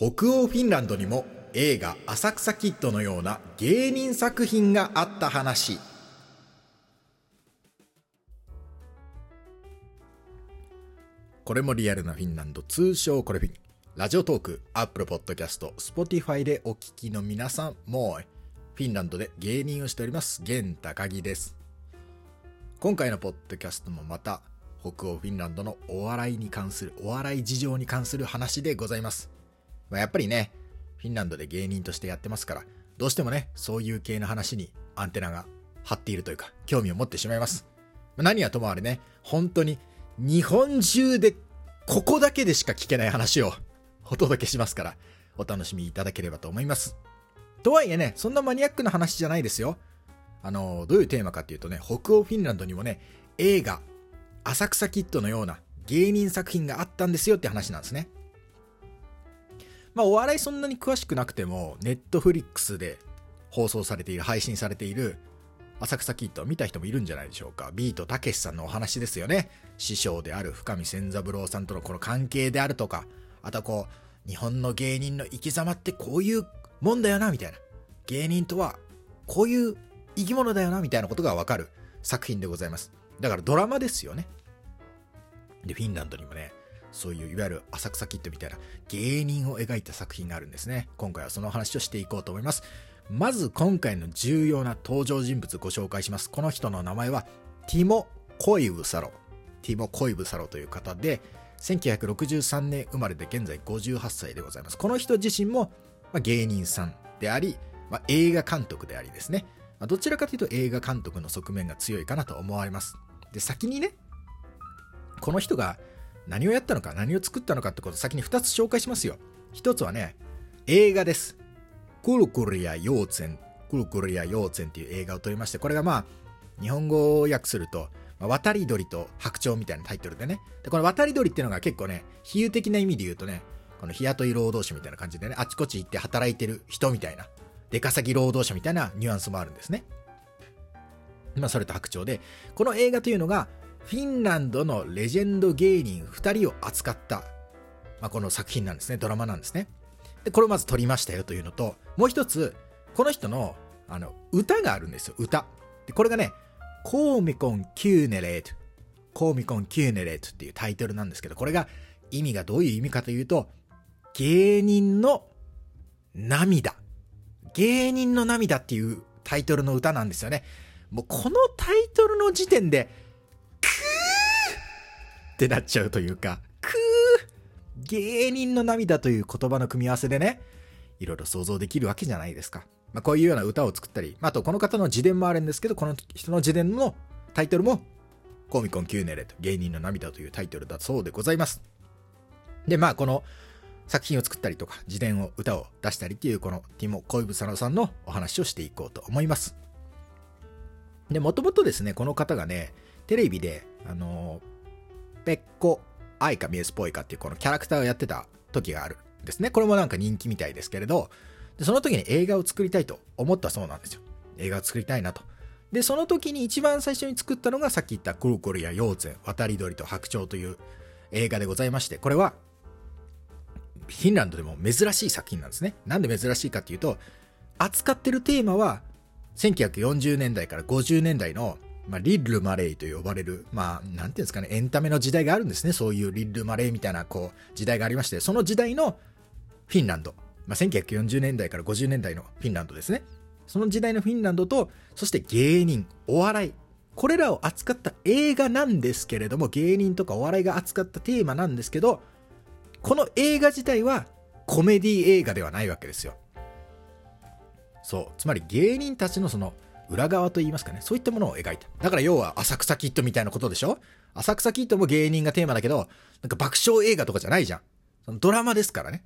北欧フィンランドにも映画「浅草キッド」のような芸人作品があった話。これもリアルなフィンランド通称これフィン。ラジオトークアップルポッドキャストスポティファイでお聞きの皆さんもうフィンランドで芸人をしております源高木です。今回のポッドキャストもまた北欧フィンランドのお笑いに関するお笑い事情に関する話でございます。まあ、やっぱりね、フィンランドで芸人としてやってますから、どうしてもね、そういう系の話にアンテナが張っているというか、興味を持ってしまいます。ま、何はともあれね、本当に日本中でここだけでしか聞けない話をお届けしますから、お楽しみいただければと思います。とはいえね、そんなマニアックな話じゃないですよ。あの、どういうテーマかっていうとね、北欧フィンランドにもね、映画、浅草キッドのような芸人作品があったんですよって話なんですね。まあ、お笑いそんなに詳しくなくても、ネットフリックスで放送されている、配信されている、浅草キッドを見た人もいるんじゃないでしょうか。ビートたけしさんのお話ですよね。師匠である深見千三郎さんとのこの関係であるとか、あとこう、日本の芸人の生き様ってこういうもんだよな、みたいな。芸人とはこういう生き物だよな、みたいなことがわかる作品でございます。だからドラマですよね。で、フィンランドにもね、そういういわゆる浅草キッドみたいな芸人を描いた作品があるんですね。今回はその話をしていこうと思います。まず今回の重要な登場人物ご紹介します。この人の名前はティモ・コイブサロ。ティモ・コイブサロという方で、1963年生まれで現在58歳でございます。この人自身も、芸人さんであり、まあ、映画監督でありですね。まあ、どちらかというと映画監督の側面が強いかなと思われます。で、先にね、この人が何をやったのか、何を作ったのかってことを先に2つ紹介しますよ。1つはね、映画です。クルクルや幼稚園、クルクルや幼稚園っていう映画を撮りまして、これがまあ、日本語を訳すると、まあ、渡り鳥と白鳥みたいなタイトルでね。で、この渡り鳥っていうのが結構ね、比喩的な意味で言うとね、この日雇い労働者みたいな感じでね、あちこち行って働いてる人みたいな、出稼ぎ労働者みたいなニュアンスもあるんですね。まあ、それと白鳥で、この映画というのが、フィンランドのレジェンド芸人2人を扱った、まあ、この作品なんですね、ドラマなんですね。で、これをまず撮りましたよというのと、もう一つ、この人のあの歌があるんですよ、歌。で、これがね、コーミコン・キューネレート、コーミコン・キューネレートっていうタイトルなんですけど、これが意味がどういう意味かというと、芸人の涙。芸人の涙っていうタイトルの歌なんですよね。もうこのタイトルの時点で、ってなっちゃうというか、くー芸人の涙という言葉の組み合わせでね、いろいろ想像できるわけじゃないですか。まあ、こういうような歌を作ったり、あとこの方の自伝もあるんですけど、この人の自伝のタイトルも、コミコンキューネレと芸人の涙というタイトルだそうでございます。で、まあこの作品を作ったりとか、自伝を、歌を出したりっていうこのティモ・コイブサノさんのお話をしていこうと思います。で、もともとですね、この方がね、テレビで、あのペッコ・アイカ・ミエス・ポイカっていうこのキャラクターをやってた時があるんですね。これもなんか人気みたいですけれど、でその時に映画を作りたいと思ったそうなんですよ。映画を作りたいなと。で、その時に一番最初に作ったのがさっき言ったクルコルやヨーツェン、渡り鳥と白鳥という映画でございまして、これはフィンランドでも珍しい作品なんですね。なんで珍しいかっていうと、扱ってるテーマは1940年代から50年代のまあ、リッル・マレイと呼ばれる、まあ、なんていうんですかね、エンタメの時代があるんですね。そういうリッル・マレイみたいな、こう、時代がありまして、その時代のフィンランド、まあ、1940年代から50年代のフィンランドですね。その時代のフィンランドと、そして芸人、お笑い、これらを扱った映画なんですけれども、芸人とかお笑いが扱ったテーマなんですけど、この映画自体はコメディ映画ではないわけですよ。そう。つまり芸人たちのその裏側といいますかね、そういったものを描いた。だから要は浅草キッドみたいなことでしょ？浅草キッドも芸人がテーマだけど、なんか爆笑映画とかじゃないじゃん。そのドラマですからね。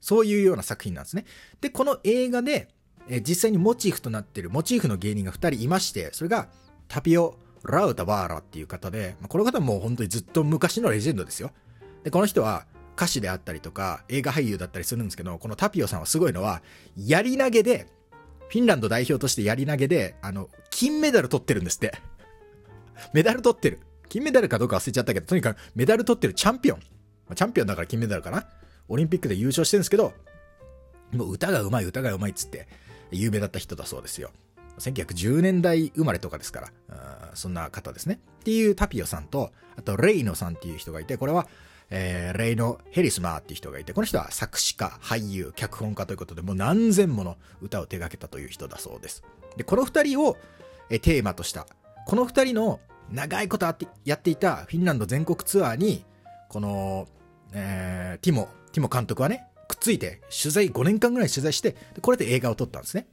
そういうような作品なんですね。で、この映画で、え実際にモチーフとなってるモチーフの芸人が2人いまして、それがタピオ・ラウタ・バーラっていう方で、まこの方も本当にずっと昔のレジェンドですよ。で、この人は歌手であったりとか映画俳優だったりするんですけど、このタピオさんはすごいのは、やり投げでフィンランド代表としてやり投げで、あの、金メダル取ってるんですって。メダル取ってる。金メダルかどうか忘れちゃったけど、とにかくメダル取ってるチャンピオン。まあチャンピオンだから金メダルかな。オリンピックで優勝してるんですけど、もう歌がうまい歌がうまいっつって有名だった人だそうですよ。1910年代生まれとかですから、そんな方ですね。っていうタピオさんと、あとレイノさんっていう人がいて、これは、えー、レイノ・ヘリスマーっていう人がいて、この人は作詞家、俳優、脚本家ということで、もう何千もの歌を手掛けたという人だそうです。で、この二人を、えテーマとした、この二人の長いことやっていたフィンランド全国ツアーに、この、えー、ティモ、ティモ監督はね、くっついて、取材、5年間ぐらい取材して、これで映画を撮ったんですね。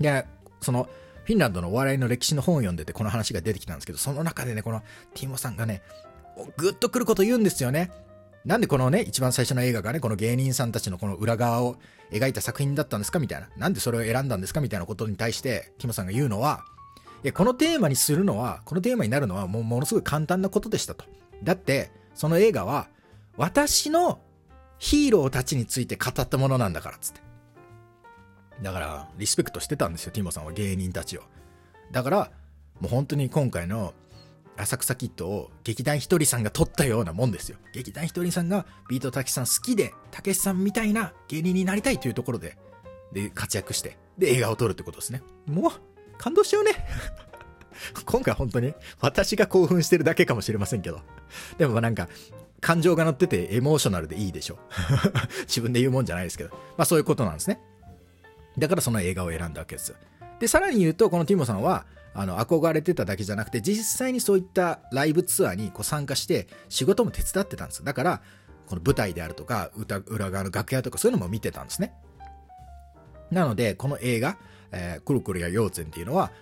で、その、フィンランドのお笑いの歴史の本を読んでてこの話が出てきたんですけど、その中でね、このティモさんがね、ぐっとくること言うんですよね。なんでこのね、一番最初の映画がね、この芸人さんたちのこの裏側を描いた作品だったんですか？みたいな。なんでそれを選んだんですか？みたいなことに対して、ティモさんが言うのは、いや、このテーマにするのは、このテーマになるのはもうものすごい簡単なことでしたと。だって、その映画は、私のヒーローたちについて語ったものなんだから、つって。だから、リスペクトしてたんですよ、ティモさんは芸人たちを。だから、もう本当に今回の浅草キッドを劇団ひとりさんが撮ったようなもんですよ。劇団ひとりさんがビートたけしさん好きで、たけしさんみたいな芸人になりたいというところで、で、活躍して、で、映画を撮るってことですね。もう、感動しちゃうね。今回本当に私が興奮してるだけかもしれませんけど。でもなんか、感情が乗っててエモーショナルでいいでしょ。自分で言うもんじゃないですけど。まあそういうことなんですね。だからその映画を選んだわけです。で、さらに言うと、このティモさんは、あの、憧れてただけじゃなくて、実際にそういったライブツアーにこう参加して、仕事も手伝ってたんです。だから、この舞台であるとか、歌、裏側の楽屋とかそういうのも見てたんですね。なので、この映画、えー、クルクルやヨーツェンっていうのは、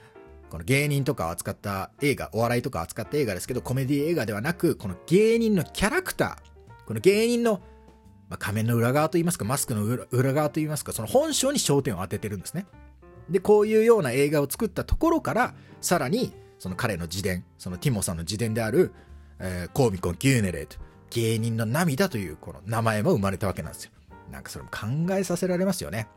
この芸人とかを扱った映画、お笑いとかを扱った映画ですけど、コメディ映画ではなく、この芸人のキャラクター、この芸人の、まあ、仮面の裏側といいますか、マスクの裏側といいますか、その本性に焦点を当ててるんですね。で、こういうような映画を作ったところから、さらに、その彼の自伝、そのティモさんの自伝である、えー、コーミコン・ギューネレート、芸人の涙というこの名前も生まれたわけなんですよ。なんかそれも考えさせられますよね。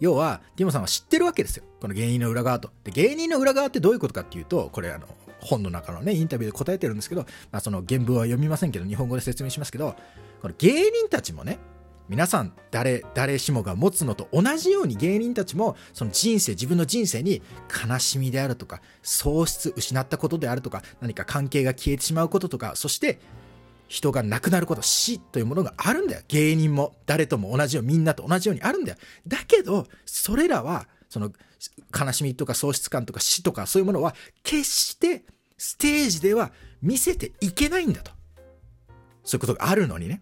要は、ティモさんは知ってるわけですよ。この芸人の裏側と。で、芸人の裏側ってどういうことかっていうと、これあの、本の中のね、インタビューで答えてるんですけど、まあその原文は読みませんけど、日本語で説明しますけど、この芸人たちもね、皆さん誰誰しもが持つのと同じように芸人たちもその人生自分の人生に悲しみであるとか喪失失ったことであるとか何か関係が消えてしまうこととかそして人が亡くなること死というものがあるんだよ。芸人も誰とも同じようにみんなと同じようにあるんだよ。だけどそれらはその悲しみとか喪失感とか死とかそういうものは決してステージでは見せていけないんだと。そういうことがあるのにね。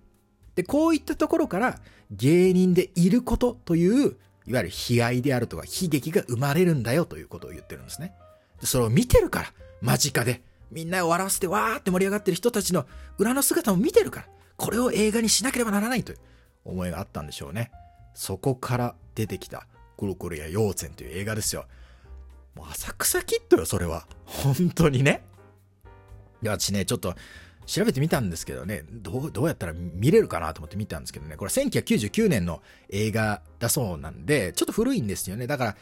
で、こういったところから芸人でいることという、いわゆる悲哀であるとか悲劇が生まれるんだよということを言ってるんですね。でそれを見てるから、間近で。みんなを笑わせてわーって盛り上がってる人たちの裏の姿を見てるから、これを映画にしなければならないという思いがあったんでしょうね。そこから出てきた、コロコロやヨーツェンという映画ですよ。もう浅草キッドよ、それは。本当にね。いや、私ね、ちょっと、調べてみたんですけどね、どう、どうやったら見れるかなと思って見たんですけどね、これ1999年の映画だそうなんで、ちょっと古いんですよね。だから、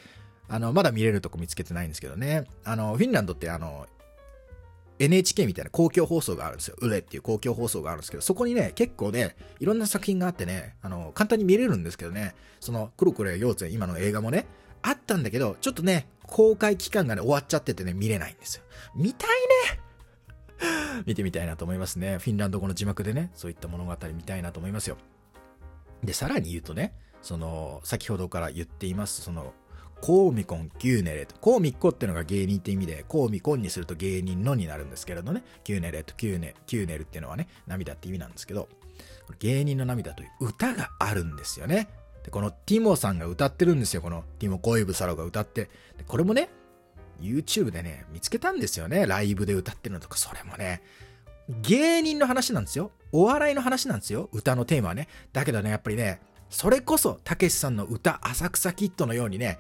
あの、まだ見れるとこ見つけてないんですけどね。あの、フィンランドってあの、NHK みたいな公共放送があるんですよ。ウレっていう公共放送があるんですけど、そこにね、結構ね、いろんな作品があってね、あの、簡単に見れるんですけどね、その、クロクロやヨーツェ今の映画もね、あったんだけど、ちょっとね、公開期間がね、終わっちゃっててね、見れないんですよ。見たいね 見てみたいなと思いますね。フィンランド語の字幕でね、そういった物語見たいなと思いますよ。で、さらに言うとね、その、先ほどから言っています、その、 koomikon、kyyneleet。 koomikko ってのが芸人って意味で、 koomikon にすると芸人のになるんですけれどね。 kyyneleet kyyne、kyynel っていうのはね、涙って意味なんですけど、芸人の涙という歌があるんですよね。で、このティモさんが歌ってるんですよ。このティモ・コイブサロが歌って。で、これもね、YouTube でね、見つけたんですよね。ライブで歌ってるのとか、それもね、芸人の話なんですよ。お笑いの話なんですよ。歌のテーマはね。だけどね、やっぱりね、それこそ、たけしさんの歌、浅草キッドのようにね、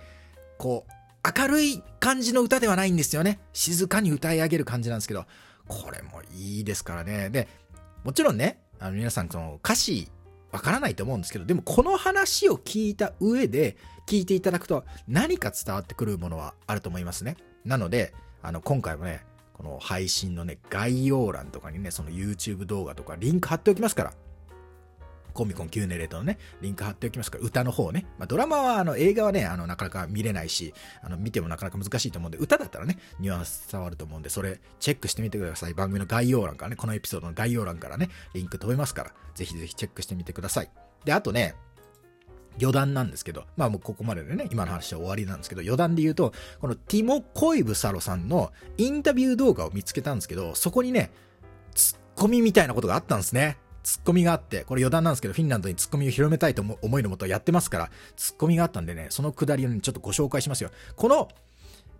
こう、明るい感じの歌ではないんですよね。静かに歌い上げる感じなんですけど、これもいいですからね。で、もちろんね、あの皆さん、その歌詞、わからないと思うんですけど、でもこの話を聞いた上で、聞いていただくと何か伝わってくるものはあると思いますね。なので、あの、今回もね、この配信のね、概要欄とかにね、その YouTube 動画とかリンク貼っておきますから、コミコン9年レートのね、リンク貼っておきますから、歌の方ね。まあ、ドラマは、あの、映画はね、あの、なかなか見れないし、あの、見てもなかなか難しいと思うんで、歌だったらね、ニュアンス伝わると思うんで、それ、チェックしてみてください。番組の概要欄からね、このエピソードの概要欄からね、リンク飛べますから、ぜひぜひチェックしてみてください。で、あとね、余談なんですけど、まあもうここまででね、今の話は終わりなんですけど、余談で言うと、このティモ・コイブサロさんのインタビュー動画を見つけたんですけど、そこにね、ツッコミみたいなことがあったんですね。ツッコミがあって、これ余談なんですけど、フィンランドにツッコミを広めたいと思いのもとやってますから、ツッコミがあったんでね、そのくだりを、ね、ちょっとご紹介しますよ。この、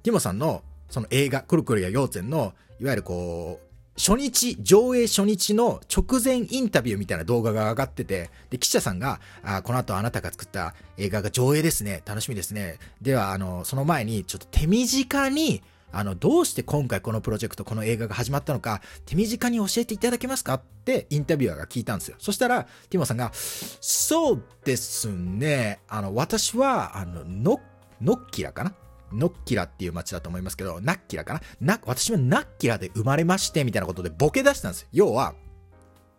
ティモさんの、その映画、クルクルやヨーツェンの、いわゆるこう、初日、上映初日の直前インタビューみたいな動画が上がってて、で、記者さんが、あこの後あなたが作った映画が上映ですね。楽しみですね。では、あの、その前に、ちょっと手短に、あの、どうして今回このプロジェクト、この映画が始まったのか、手短に教えていただけますか？ってインタビュアーが聞いたんですよ。そしたら、ティモさんが、そうですね。あの、私は、あの、ノッキラかな？ノッキラっていう街だと思いますけど、ナッキラかな？な、私はナッキラで生まれまして、みたいなことでボケ出したんですよ。要は、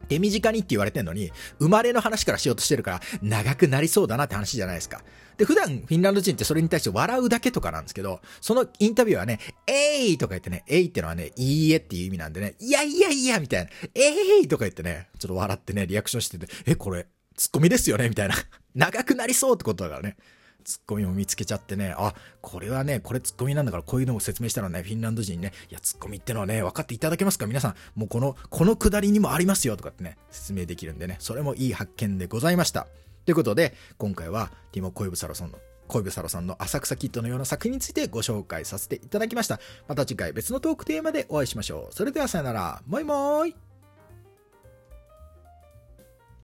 手短にって言われてんのに、生まれの話からしようとしてるから、長くなりそうだなって話じゃないですか。で、普段フィンランド人ってそれに対して笑うだけとかなんですけど、そのインタビューはね、えいとか言ってね、えいってのはね、いいえっていう意味なんでね、いやいやいやみたいな、えいとか言ってね、ちょっと笑ってね、リアクションしてて、え、これ、ツッコミですよねみたいな。長くなりそうってことだからね。ツッコミも見つけちゃってね、あ、これはね、これツッコミなんだからこういうのを説明したらね、フィンランド人にね、いや、ツッコミってのはね、分かっていただけますか？皆さん、もうこの、このくだりにもありますよとかってね、説明できるんでね、それもいい発見でございました。ということで、今回はティモ・コイブサロソンの小指サロさんの浅草キッドのような作品についてご紹介させていただきました。また次回別のトークテーマでお会いしましょう。それではさよなら。もいもーい。